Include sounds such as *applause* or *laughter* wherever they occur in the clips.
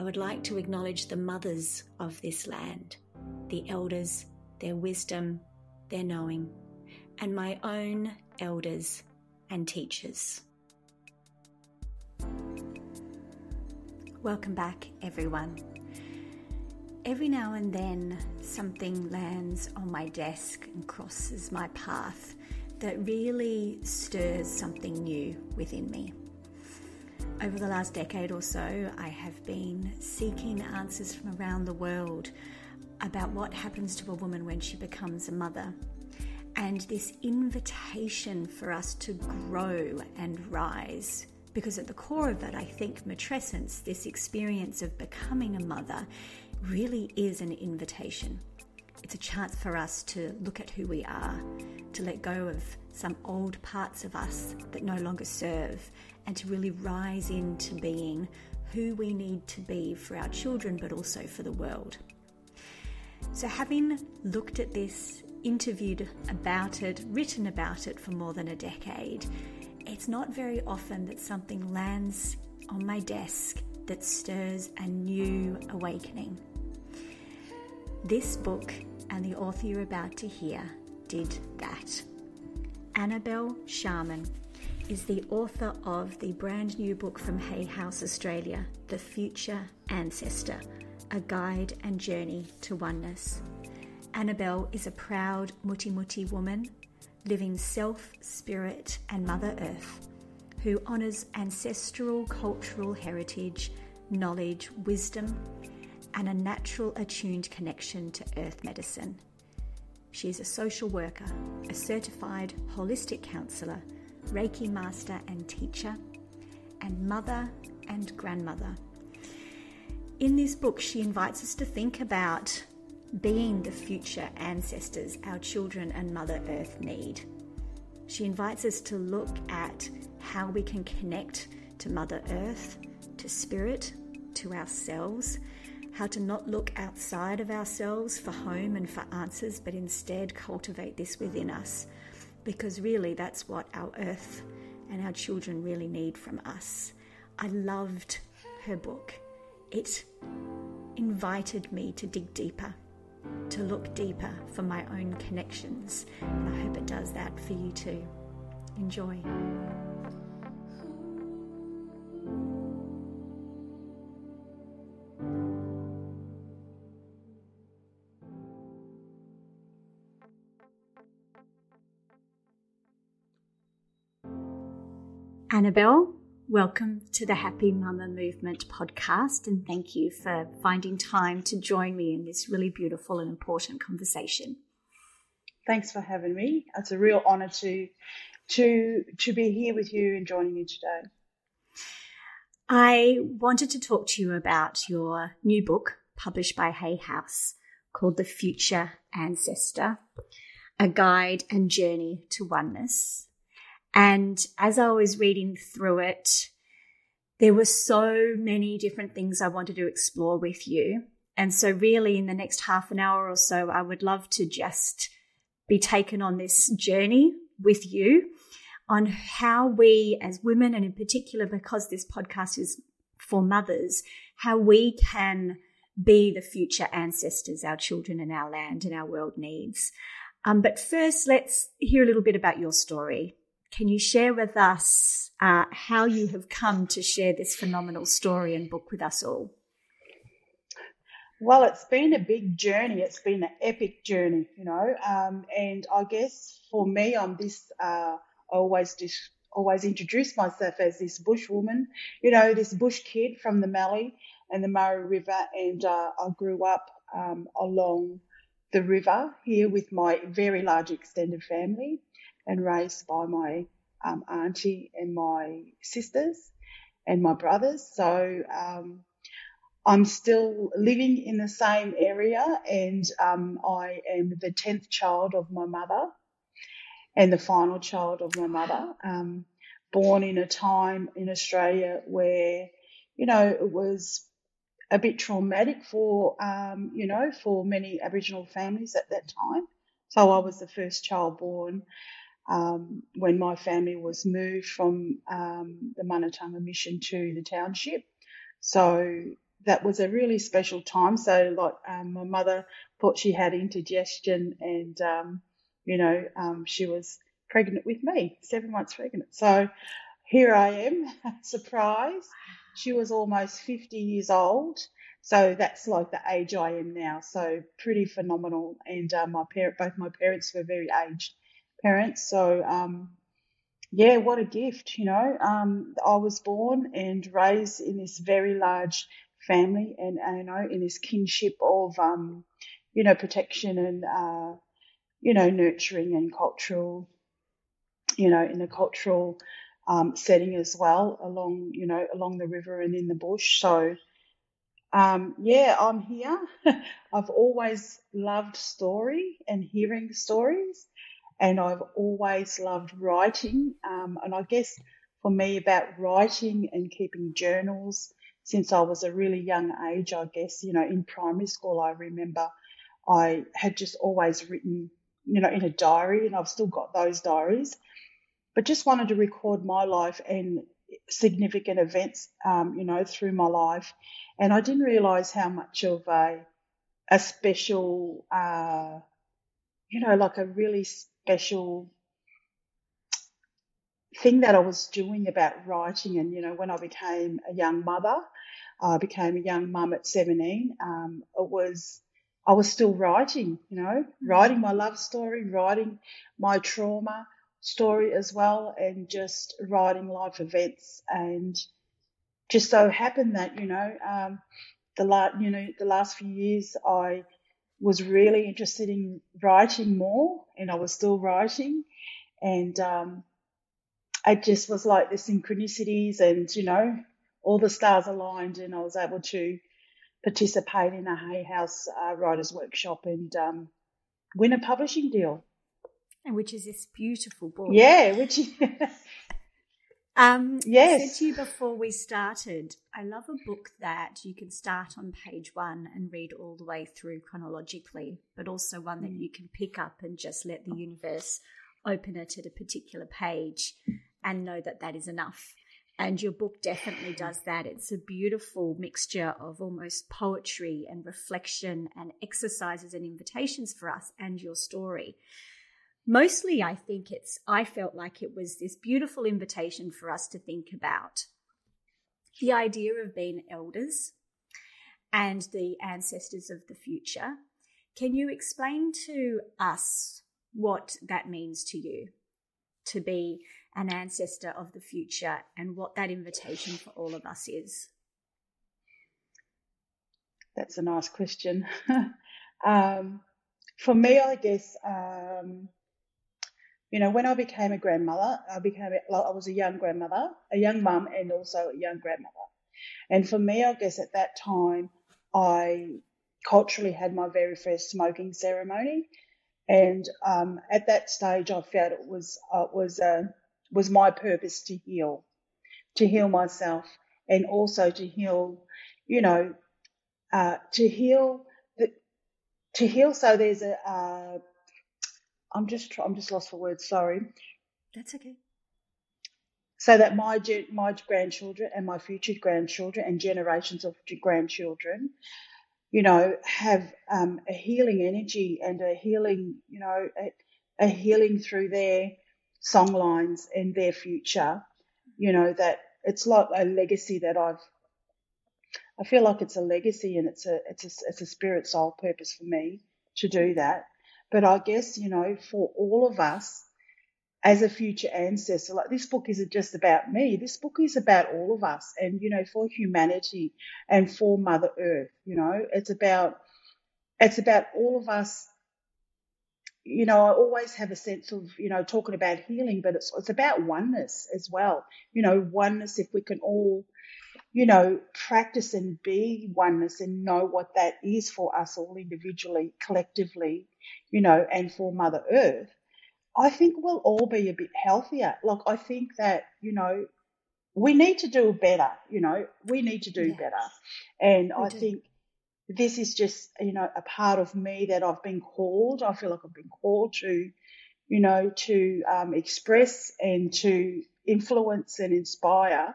I would like to acknowledge the mothers of this land, the elders, their wisdom, their knowing, and my own elders and teachers. Welcome back, everyone. Every now and then, something lands on my desk and crosses my path that really stirs something new within me. Over the last decade or so, I have been seeking answers from around the world about what happens to a woman when she becomes a mother. And this invitation for us to grow and rise. Because at the core of it, I think matrescence, this experience of becoming a mother, really is an invitation. It's a chance for us to look at who we are, to let go of some old parts of us that no longer serve, and to really rise into being who we need to be for our children, but also for the world. So, having looked at this, interviewed about it, written about it for more than a decade, it's not very often that something lands on my desk that stirs a new awakening. This book and the author you're about to hear did that. Annabelle Sharman is the author of the brand new book from Hay House Australia, The Future Ancestor A Guide and Journey to Oneness. Annabelle is a proud Mutti Mutti woman living self, spirit, and Mother Earth who honours ancestral cultural heritage, knowledge, wisdom, and a natural attuned connection to earth medicine. She is a social worker, a certified holistic counsellor, Reiki master and teacher, and mother and grandmother. In this book, she invites us to think about being the future ancestors our children and Mother Earth need. She invites us to look at how we can connect to Mother Earth, to Spirit, to ourselves, how to not look outside of ourselves for home and for answers, but instead cultivate this within us. Because really, that's what our earth and our children really need from us. I loved her book. It invited me to dig deeper, to look deeper for my own connections. And I hope it does that for you too. Enjoy. Annabelle, welcome to the Happy Mama Movement podcast, and thank you for finding time to join me in this really beautiful and important conversation. Thanks for having me. It's a real honour to to to be here with you and joining you today. I wanted to talk to you about your new book published by Hay House called The Future Ancestor A Guide and Journey to Oneness. And as I was reading through it, there were so many different things I wanted to explore with you. And so, really, in the next half an hour or so, I would love to just be taken on this journey with you on how we, as women, and in particular, because this podcast is for mothers, how we can be the future ancestors our children and our land and our world needs. Um, but first, let's hear a little bit about your story. Can you share with us uh, how you have come to share this phenomenal story and book with us all? Well, it's been a big journey. It's been an epic journey, you know. Um, and I guess for me, I'm this. Uh, I always dis- always introduce myself as this bush woman, you know, this bush kid from the Mallee and the Murray River, and uh, I grew up um, along the river here with my very large extended family, and raised by my um, auntie and my sisters and my brothers. So um, I'm still living in the same area and um, I am the 10th child of my mother and the final child of my mother, um, born in a time in Australia where, you know, it was a bit traumatic for, um, you know, for many Aboriginal families at that time. So I was the first child born um, when my family was moved from um, the Manatunga mission to the township. So that was a really special time. So, like, um, my mother thought she had indigestion, and um, you know, um, she was pregnant with me, seven months pregnant. So here I am, *laughs* surprise. She was almost 50 years old. So that's like the age I am now. So pretty phenomenal. And uh, my parent, both my parents were very aged parents. So um, yeah, what a gift, you know. Um, I was born and raised in this very large family and, and you know in this kinship of um, you know protection and uh, you know nurturing and cultural you know in a cultural um, setting as well along you know along the river and in the bush so um, yeah i'm here *laughs* i've always loved story and hearing stories and i've always loved writing um, and i guess for me about writing and keeping journals since I was a really young age, I guess, you know, in primary school, I remember I had just always written, you know, in a diary, and I've still got those diaries, but just wanted to record my life and significant events, um, you know, through my life. And I didn't realize how much of a, a special, uh, you know, like a really special thing that I was doing about writing. And, you know, when I became a young mother, I became a young mum at 17. Um, it was, I was still writing, you know, mm-hmm. writing my love story, writing my trauma story as well, and just writing life events. And just so happened that, you know, um, the last, you know, the last few years I was really interested in writing more and I was still writing. And, um, it just was like the synchronicities and, you know, all the stars aligned and I was able to participate in a Hay House uh, Writers Workshop and um, win a publishing deal. And which is this beautiful book. Yeah, which *laughs* um, yes. I said to you before we started, I love a book that you can start on page one and read all the way through chronologically, but also one that mm. you can pick up and just let the universe open it at a particular page and know that that is enough. And your book definitely *sighs* does that. It's a beautiful mixture of almost poetry and reflection and exercises and invitations for us and your story. Mostly, I think it's, I felt like it was this beautiful invitation for us to think about the idea of being elders and the ancestors of the future. Can you explain to us what that means to you to be an ancestor of the future and what that invitation for all of us is? That's a nice question. *laughs* um, for me, I guess, um, you know, when I became a grandmother, I became, a, I was a young grandmother, a young mum, and also a young grandmother. And for me, I guess at that time, I culturally had my very first smoking ceremony. And um, at that stage, I felt it was uh, was a was my purpose to heal, to heal myself, and also to heal, you know, uh, to heal the, to heal. So there's a, uh, I'm just, I'm just lost for words. Sorry. That's okay. So that my my grandchildren and my future grandchildren and generations of grandchildren, you know, have um, a healing energy and a healing, you know, a, a healing through their song lines and their future. You know, that it's like a legacy that I've, I feel like it's a legacy and it's a, it's a, it's a spirit soul purpose for me to do that. But I guess, you know, for all of us as a future ancestor, like this book isn't just about me. This book is about all of us and, you know, for humanity and for Mother Earth, you know, it's about, it's about all of us you know, I always have a sense of, you know, talking about healing, but it's, it's about oneness as well. You know, oneness, if we can all, you know, practice and be oneness and know what that is for us all individually, collectively, you know, and for Mother Earth, I think we'll all be a bit healthier. Like, I think that, you know, we need to do better, you know, we need to do yes. better. And we I do. think this is just, you know, a part of me that I've been called. I feel like I've been called to, you know, to um, express and to influence and inspire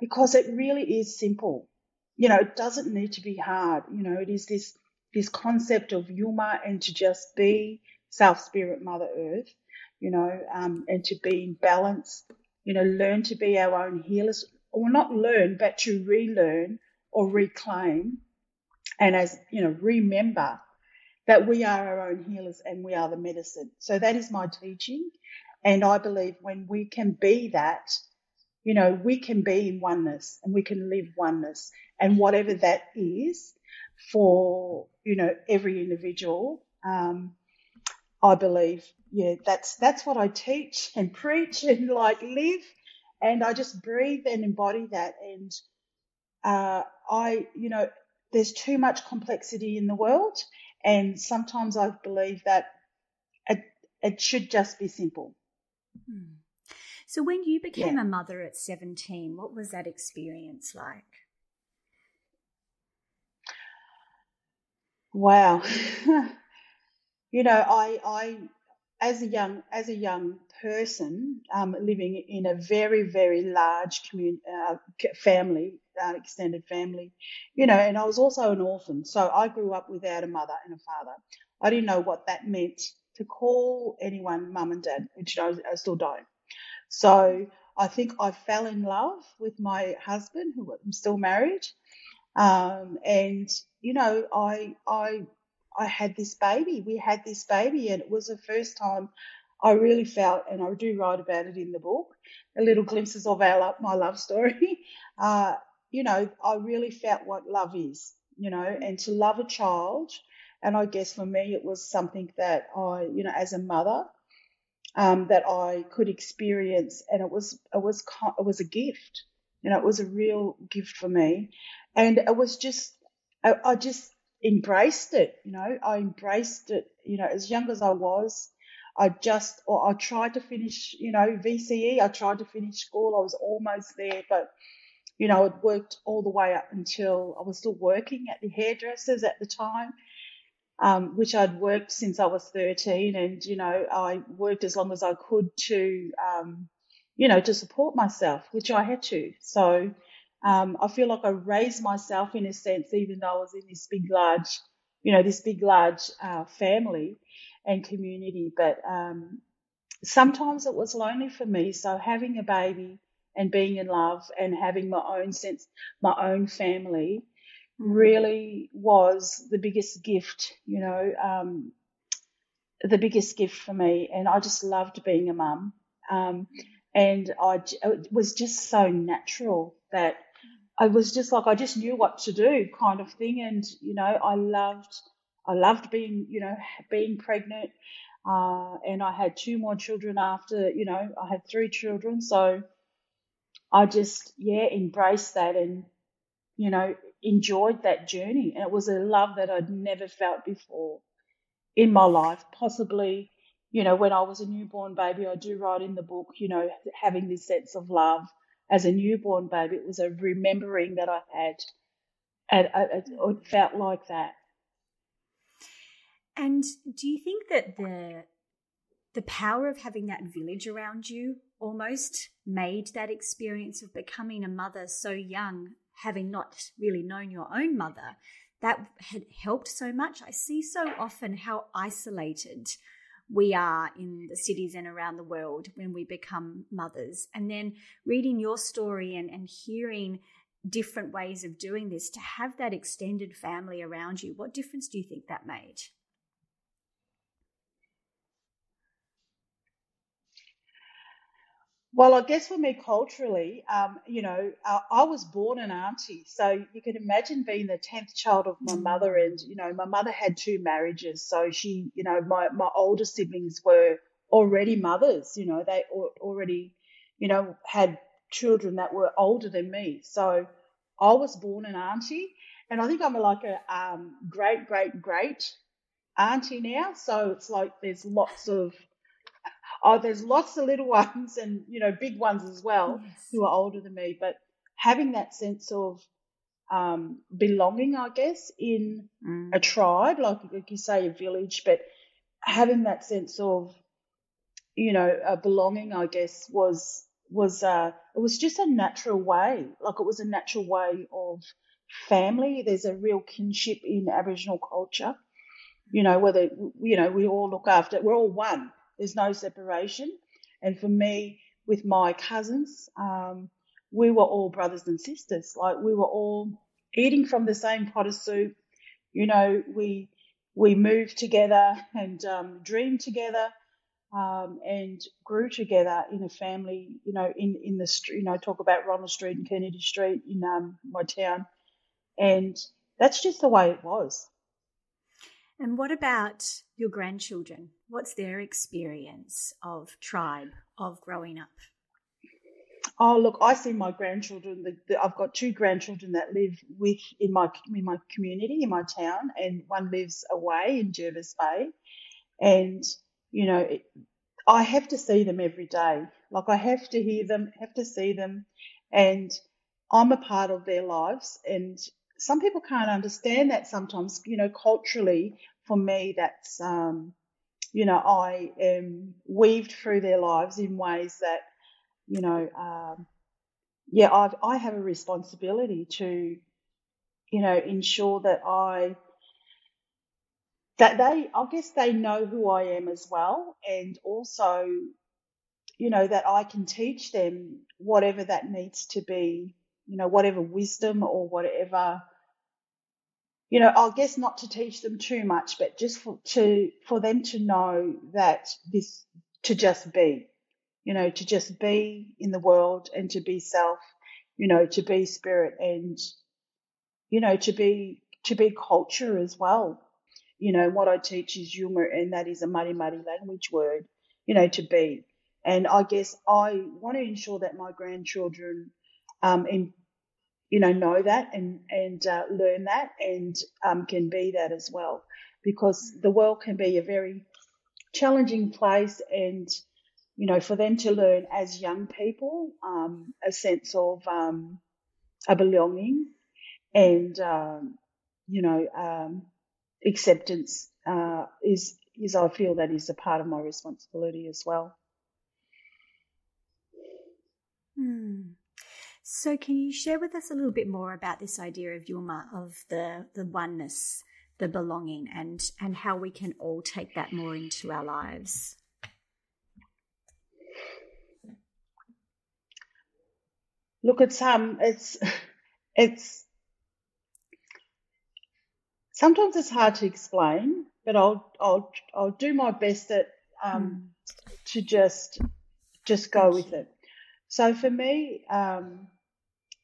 because it really is simple. You know, it doesn't need to be hard. You know, it is this, this concept of Yuma and to just be self spirit mother earth, you know, um, and to be in balance, you know, learn to be our own healers or not learn, but to relearn or reclaim and as you know, remember that we are our own healers and we are the medicine. So that is my teaching. And I believe when we can be that, you know, we can be in oneness and we can live oneness and whatever that is for, you know, every individual. Um, I believe, yeah, that's, that's what I teach and *laughs* preach and like live. And I just breathe and embody that. And, uh, I, you know, there's too much complexity in the world. And sometimes I believe that it, it should just be simple. Hmm. So, when you became yeah. a mother at 17, what was that experience like? Wow. *laughs* you know, I, I, as a young, as a young person, um, living in a very, very large community, uh, family, uh, extended family, you know, and I was also an orphan. So I grew up without a mother and a father. I didn't know what that meant to call anyone mum and dad, which I, I still don't. So I think I fell in love with my husband, who I'm still married. Um, and, you know, I, I, I had this baby. We had this baby, and it was the first time I really felt, and I do write about it in the book, a little glimpses of our my love story. *laughs* Uh, you know, I really felt what love is, you know, and to love a child. And I guess for me, it was something that I, you know, as a mother, um, that I could experience, and it was, it was, it was a gift. You know, it was a real gift for me, and it was just, I, I just embraced it. You know, I embraced it. You know, as young as I was, I just, or I tried to finish, you know, VCE. I tried to finish school. I was almost there, but you know, I'd worked all the way up until I was still working at the hairdressers at the time, um, which I'd worked since I was 13. And, you know, I worked as long as I could to, um, you know, to support myself, which I had to. So um, I feel like I raised myself in a sense, even though I was in this big, large, you know, this big, large uh, family and community. But um, sometimes it was lonely for me. So having a baby, and being in love and having my own sense, my own family. Really was the biggest gift, you know, um, the biggest gift for me. And I just loved being a mum. Um, and I, it was just so natural that I was just like, I just knew what to do kind of thing. And, you know, I loved, I loved being, you know, being pregnant. Uh, and I had two more children after, you know, I had three children. So, I just, yeah, embraced that and, you know, enjoyed that journey. And it was a love that I'd never felt before in my life. Possibly, you know, when I was a newborn baby, I do write in the book, you know, having this sense of love as a newborn baby. It was a remembering that I had. And it felt like that. And do you think that the the power of having that village around you almost made that experience of becoming a mother so young, having not really known your own mother, that had helped so much. I see so often how isolated we are in the cities and around the world when we become mothers. And then reading your story and, and hearing different ways of doing this to have that extended family around you, what difference do you think that made? Well, I guess for me culturally, um, you know, uh, I was born an auntie, so you can imagine being the tenth child of my mother, and you know, my mother had two marriages, so she, you know, my my older siblings were already mothers, you know, they already, you know, had children that were older than me, so I was born an auntie, and I think I'm like a um, great great great auntie now, so it's like there's lots of oh, there's lots of little *laughs* ones and you know big ones as well yes. who are older than me, but having that sense of um, belonging, I guess, in mm. a tribe, like, like you say, a village, but having that sense of, you know, a belonging, I guess, was was uh, it was just a natural way. Like it was a natural way of family. There's a real kinship in Aboriginal culture. You know, whether you know we all look after. We're all one. There's no separation. And for me, with my cousins, um, we were all brothers and sisters. Like we were all eating from the same pot of soup. You know, we we moved together and um, dreamed together um, and grew together in a family. You know, in in the. You know, talk about Ronald Street and Kennedy Street in um, my town, and that's just the way it was. And what about your grandchildren? What's their experience of tribe, of growing up? Oh, look, I see my grandchildren. The, the, I've got two grandchildren that live with in my in my community in my town, and one lives away in Jervis Bay. And you know, it, I have to see them every day. Like I have to hear them, have to see them, and I'm a part of their lives. And some people can't understand that sometimes. You know, culturally, for me, that's, um, you know, I am weaved through their lives in ways that, you know, um, yeah, I've, I have a responsibility to, you know, ensure that I, that they, I guess they know who I am as well. And also, you know, that I can teach them whatever that needs to be, you know, whatever wisdom or whatever you know, I guess not to teach them too much, but just for, to, for them to know that this, to just be, you know, to just be in the world and to be self, you know, to be spirit and, you know, to be, to be culture as well. You know, what I teach is Yuma, and that is a Mutti, Mutti language word, you know, to be. And I guess I want to ensure that my grandchildren um, in, you know, know that and and uh, learn that and um, can be that as well, because the world can be a very challenging place, and you know, for them to learn as young people um, a sense of um, a belonging and um, you know um, acceptance uh, is is I feel that is a part of my responsibility as well. Hmm. So, can you share with us a little bit more about this idea of Yuma, of the the oneness, the belonging, and and how we can all take that more into our lives? Look, it's um, it's *laughs* it's sometimes it's hard to explain, but I'll I'll I'll do my best at um, mm. to just just go with it. So for me, um,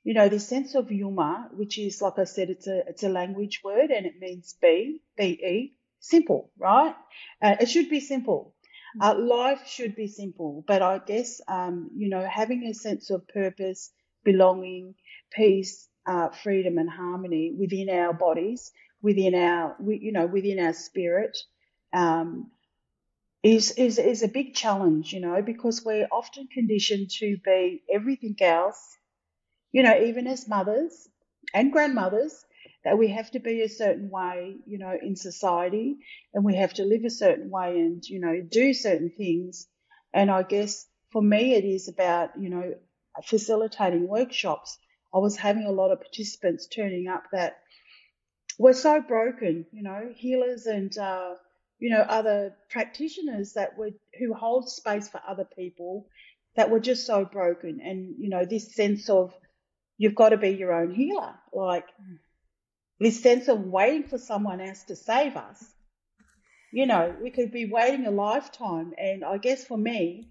you know, the sense of Yuma, which is, like I said, it's a, it's a language word and it means be, be, simple, right? Uh, it should be simple. Uh, life should be simple, but I guess, um, you know, having a sense of purpose, belonging, peace, uh, freedom and harmony within our bodies, within our, you know, within our spirit, um, is, is, is a big challenge, you know, because we're often conditioned to be everything else you know, even as mothers and grandmothers, that we have to be a certain way, you know, in society and we have to live a certain way and, you know, do certain things. And I guess for me, it is about, you know, facilitating workshops. I was having a lot of participants turning up that were so broken, you know, healers and, uh, you know, other practitioners that were who hold space for other people that were just so broken, and you know, this sense of you've got to be your own healer, like this sense of waiting for someone else to save us. You know, we could be waiting a lifetime, and I guess for me,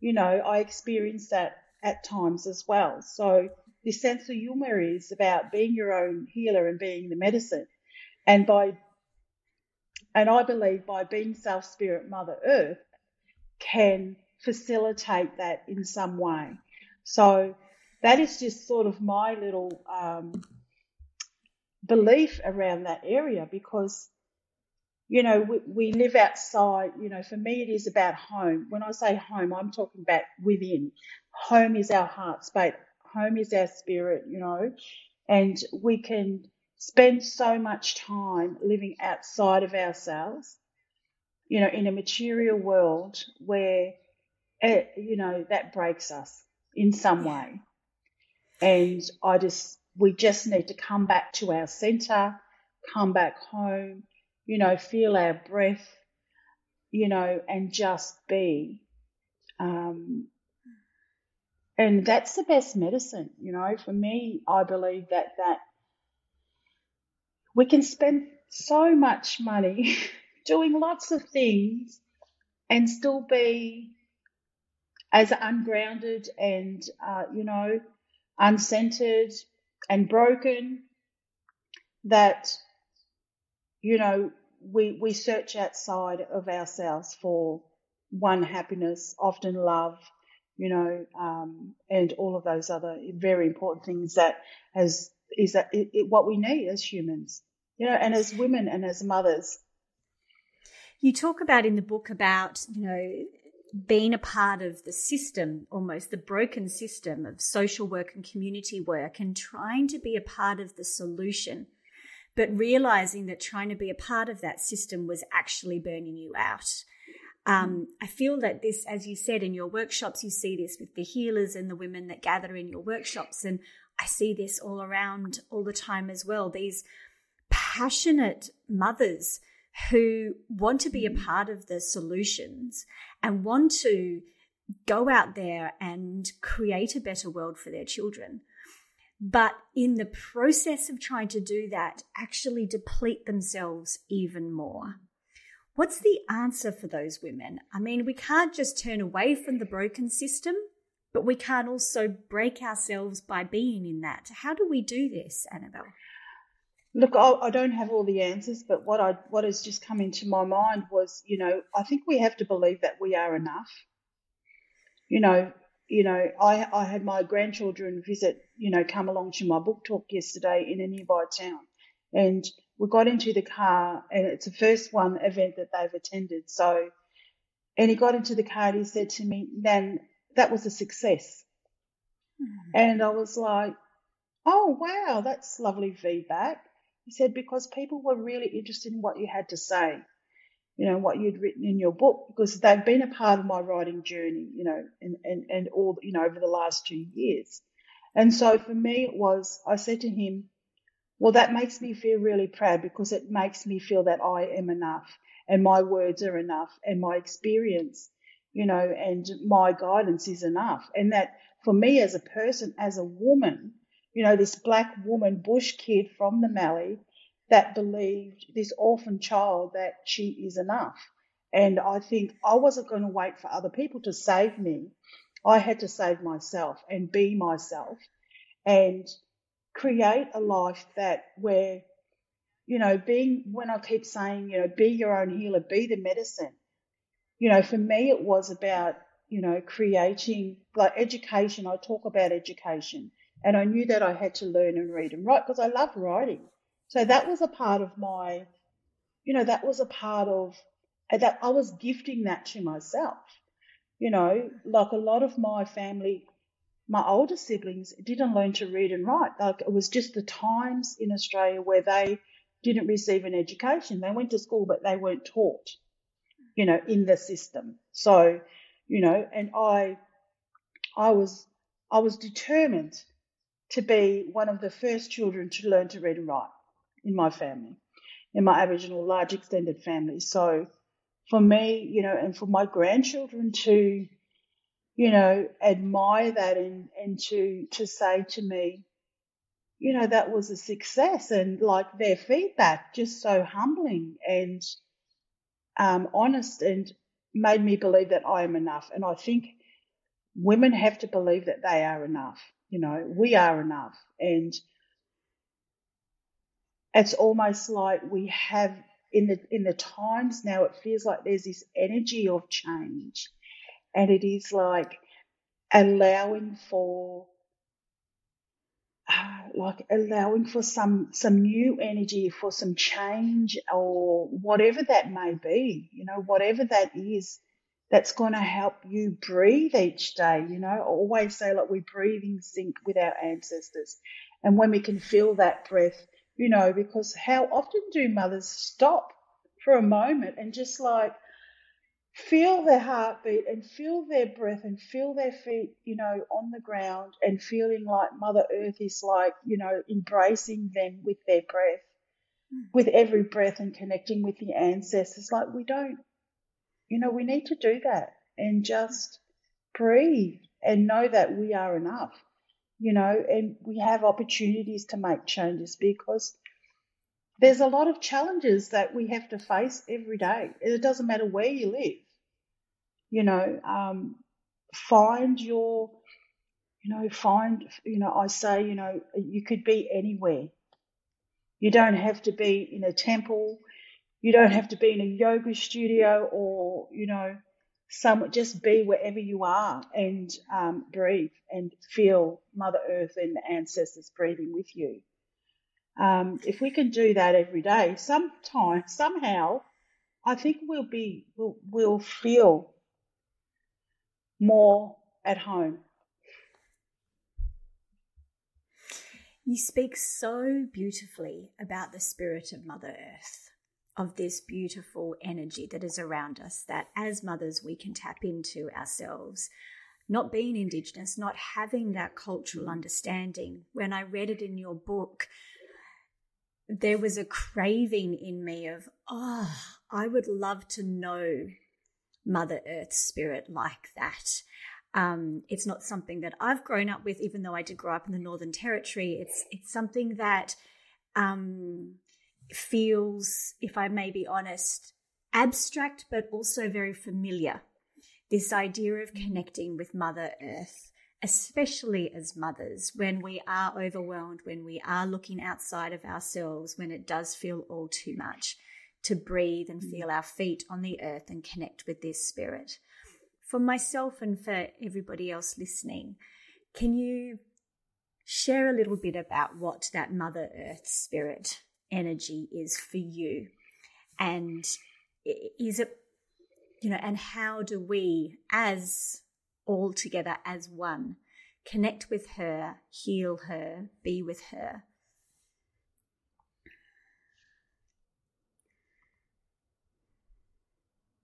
you know, I experienced that at times as well. So this sense of Yuma is about being your own healer and being the medicine. And by and I believe by being self spirit Mother Earth can facilitate that in some way. So that is just sort of my little um, belief around that area because you know we, we live outside you know for me it is about home. When i say home i'm talking about within. Home is our heart space. Home is our spirit you know and we can spend so much time living outside of ourselves, you know, in a material world where, it, eh, you know, that breaks us in some way. And I just, we just need to come back to our center, come back home, you know, feel our breath, you know, and just be. Um, and that's the best medicine, you know. For me, I believe that that we can spend so much money *laughs* doing lots of things and still be as ungrounded and, uh, you know, uncentered and broken that, you know, we, we search outside of ourselves for one happiness, often love, you know, um, and all of those other very important things that as is that it, it, what we need as humans, you know, and as women and as mothers. You talk about in the book about, you know, being a part of the system, almost the broken system of social work and community work, and trying to be a part of the solution, but realizing that trying to be a part of that system was actually burning you out. Um, I feel that this, as you said in your workshops, you see this with the healers and the women that gather in your workshops. And I see this all around all the time as well. These passionate mothers who want to be a mm. part of the solutions and want to go out there and create a better world for their children. But in the process of trying to do that, actually deplete themselves even more. What's the answer for those women? I mean, we can't just turn away from the broken system but we can't also break ourselves by being in that. How do we do this, Annabelle? Look, I, I, don't have all the answers, but what I what has just come into my mind was, you know, I think we have to believe that we are enough. You know, you know, I I had my grandchildren visit, you know, come along to my book talk yesterday in a nearby town, and we got into the car, and it's the first one event that they've attended. So, and he got into the car and he said to me, "Nan, that was a success. Mm. And I was like, oh, wow, that's lovely feedback. He said, because people were really interested in what you had to say, you know, what you'd written in your book, because they've been a part of my writing journey, you know, and, and, and all, you know, over the last two years. And so for me, it was, I said to him, well, that makes me feel really proud because it makes me feel that I am enough and my words are enough and my experience you know, and my guidance is enough. And that for me as a person, as a woman, you know, this black woman, bush kid from the Mallee that believed this orphan child that she is enough. And I think I wasn't going to wait for other people to save me. I had to save myself and be myself and create a life that where, you know, being, when I keep saying, you know, be your own healer, be the medicine you know, for me, it was about, you know, creating like education. I talk about education and I knew that I had to learn and read and write because I love writing. So that was a part of my, you know, that was a part of uh, that I was gifting that to myself. You know, like a lot of my family, my older siblings didn't learn to read and write. Like it was just the times in Australia where they didn't receive an education. They went to school, but they weren't taught you know, in the system. So, you know, and I, I was, I was determined to be one of the first children to learn to read and write in my family, in my Aboriginal large extended family. So for me, you know, and for my grandchildren to, you know, admire that and, and to, to say to me, you know, that was a success and like their feedback just so humbling and um, honest and made me believe that I am enough. And I think women have to believe that they are enough. You know, we are enough. And it's almost like we have in the in the times now it feels like there's this energy of change and it is like allowing for uh, like allowing for some some new energy for some change or whatever that may be you know whatever that is that's going to help you breathe each day you know I always say like we breathe in sync with our ancestors and when we can feel that breath you know, because how often do mothers stop for a moment and just like feel their heartbeat and feel their breath and feel their feet, you know, on the ground and feeling like Mother Earth is like, you know, embracing them with their breath, mm. with every breath and connecting with the ancestors. Like we don't, you know, we need to do that and just breathe and know that we are enough you know, and we have opportunities to make changes because there's a lot of challenges that we have to face every day. It doesn't matter where you live. You know, um, find your, you know, find, you know, I say, you know, you could be anywhere. You don't have to be in a temple. You don't have to be in a yoga studio or, you know, some just be wherever you are and um, breathe and feel Mother Earth and the ancestors breathing with you. Um, if we can do that every day, sometime, somehow, I think we'll be, we'll, we'll feel more at home. You speak so beautifully about the spirit of Mother Earth of this beautiful energy that is around us that as mothers we can tap into ourselves. Not being Indigenous, not having that cultural understanding. When I read it in your book, there was a craving in me of, oh, I would love to know Mother Earth spirit like that. Um, it's not something that I've grown up with, even though I did grow up in the Northern Territory. It's it's something that um, feels, if I may be honest, abstract but also very familiar. This idea of mm. connecting with Mother Earth, especially as mothers, when we are overwhelmed, when we are looking outside of ourselves, when it does feel all too much, to breathe and mm. feel our feet on the earth and connect with this spirit. For myself and for everybody else listening, can you share a little bit about what that Mother Earth spirit energy is for you. And is it you know and how do we as all together as one connect with her heal her be with her?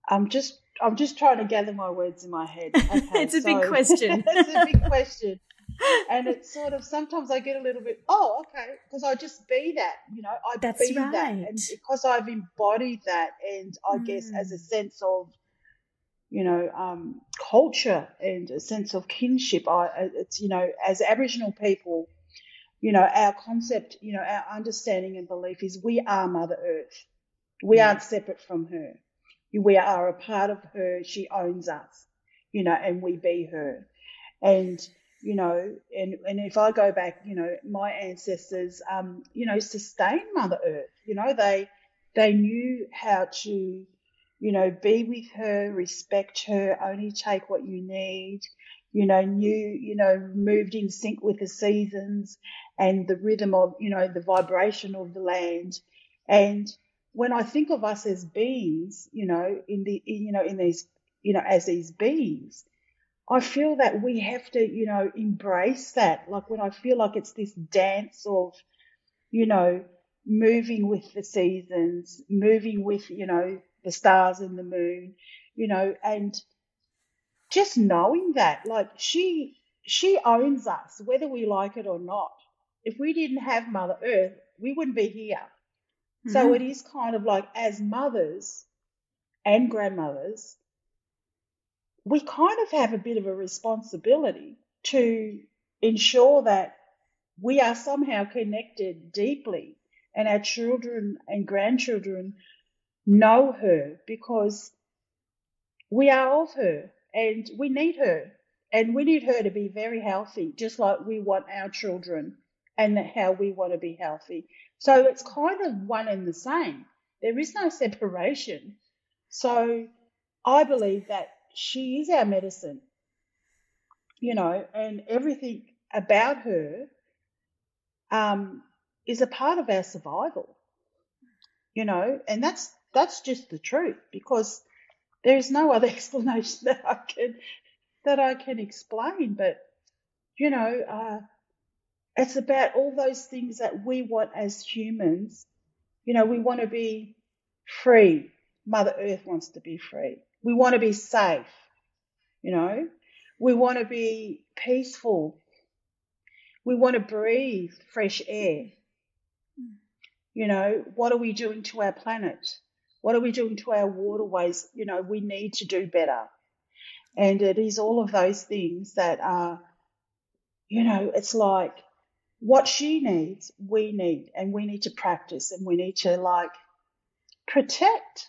I'm just i'm just trying to gather my words in my head. *laughs* Okay, it's a so, big question. *laughs* It's a big question and it's sort of sometimes I get a little bit, oh, okay, because I just be that, you know, I That's be right. that, and because I've embodied that, and I mm. guess as a mm. sense of, you know, um, culture and a sense of kinship, I it's you know, as Aboriginal people, you know, our concept, you know, our understanding and belief is we are Mother Earth, we yeah. aren't separate from her, we are a part of her, she owns us, you know, and we be her, and you know, and, and if I go back, you know, my ancestors, um, you know, sustained Mother Earth. You know, they they knew how to, you know, be with her, respect her, only take what you need. You know, knew, you know, moved in sync with the seasons and the rhythm of, you know, the vibration of the land. And when I think of us as beings, you know, in the, you know, in these, you know, as these beings, I feel that we have to, you know, embrace that. Like when I feel like it's this dance of, you know, moving with the seasons, moving with, you know, the stars and the moon, you know, and just knowing that, like she, she owns us, whether we like it or not. If we didn't have Mother Earth, we wouldn't be here. Mm-hmm. So it is kind of like as mothers, and grandmothers, we kind of have a bit of a responsibility to ensure that we are somehow connected deeply and our children and grandchildren know her because we are of her and we need her and we need her to be very healthy just like we want our children and how we want to be healthy. So it's kind of one and the same. There is no *laughs* separation. So i believe that she is our medicine you know and everything about her um, is a part of our survival. You know, and that's that's just the truth because there is no other *laughs* explanation that I can that I can explain. But you know, uh, it's about all those things that we want as humans. You know, we want to be free. Mother Earth wants to be free. We want to be safe. You know, we want to be peaceful. We want to breathe fresh air. You know, what are we doing to our planet? What are we doing to our waterways? You know, we need to do better. And it is all of those things that are, you know, it's like what she needs, we need, and we need to practice and we need to like protect.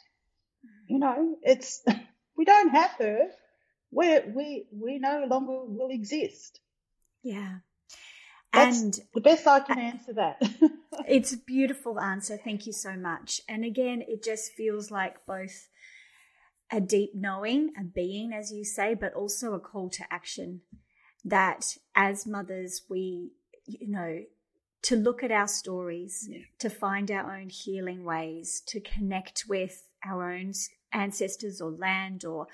You know, it's, *laughs* we don't have her. We're, we, we no longer will exist. Yeah. That's and the best I can answer that. *laughs* it's a beautiful answer. Thank you so much. And again, it just feels like both a deep knowing, a being, as you say, but also a call to action that as mothers, we, you know, to look at our stories, yeah. to find our own healing ways, to connect with our own ancestors or land or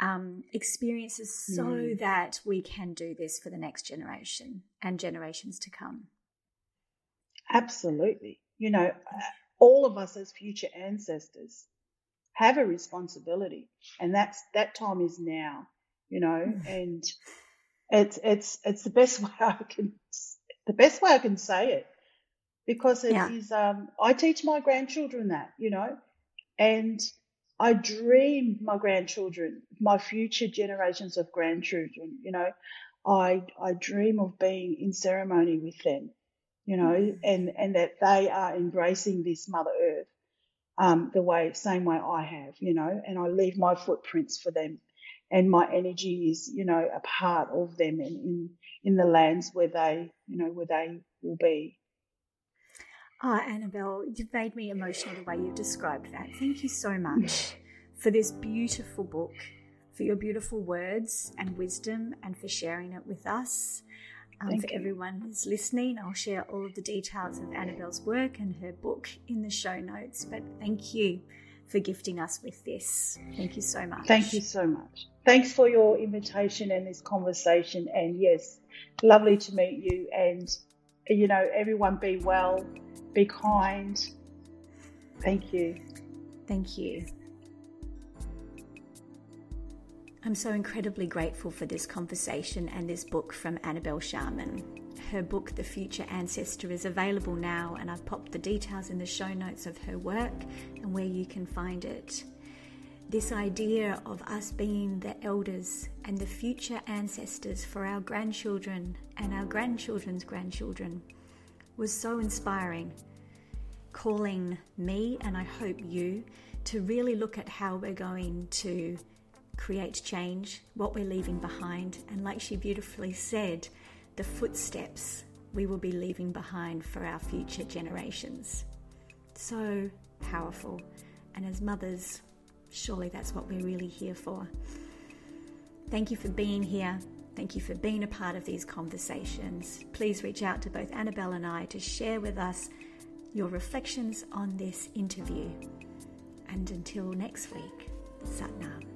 um, experiences so mm. that we can do this for the next generation and generations to come. Absolutely. You know, all of us as future ancestors have a responsibility and that's that time is now, you know, mm. and it's it's it's the best *laughs* way I can the best way I can say it because it yeah. is. um I teach my grandchildren that, you know, and I dream my grandchildren, my future generations of grandchildren, you know, I, I dream of being in ceremony with them, you know, mm. and, and that they are embracing this Mother Earth, um, the way, same way I have, you know, and I leave my footprints for them and my energy is, you know, a part of them and in, in the lands where they, you know, where they will be. Ah, oh, Annabelle, you've made me emotional the way you've described that. Thank you so much for this beautiful book, for your beautiful words and wisdom, and for sharing it with us. Um, for you. everyone who's listening, I'll share all of the details of Annabelle's work and her book in the show notes. But thank you for gifting us with this. Thank you so much. Thank you so much. Thanks for your invitation and this conversation. And yes, lovely to meet you. And, you know, everyone be well be kind. Thank you. Thank you. I'm so incredibly grateful for this conversation and this book from Annabelle Sharman. Her book, The Future Ancestor, is available now, and I've popped the details in the show notes of her work and where you can find it. This idea of us being the elders and the future ancestors for our grandchildren and our grandchildren's grandchildren was so inspiring, calling me and I hope you to really look at how we're going to create change, what we're leaving behind, and like she beautifully said, the footsteps we will be leaving behind for our future generations. So powerful. And as mothers, surely that's what we're really here for. Thank you for being here. Thank you for being a part of these conversations. Please reach out to both Annabelle and I to share with us your reflections on this interview. And until next week, Satnam.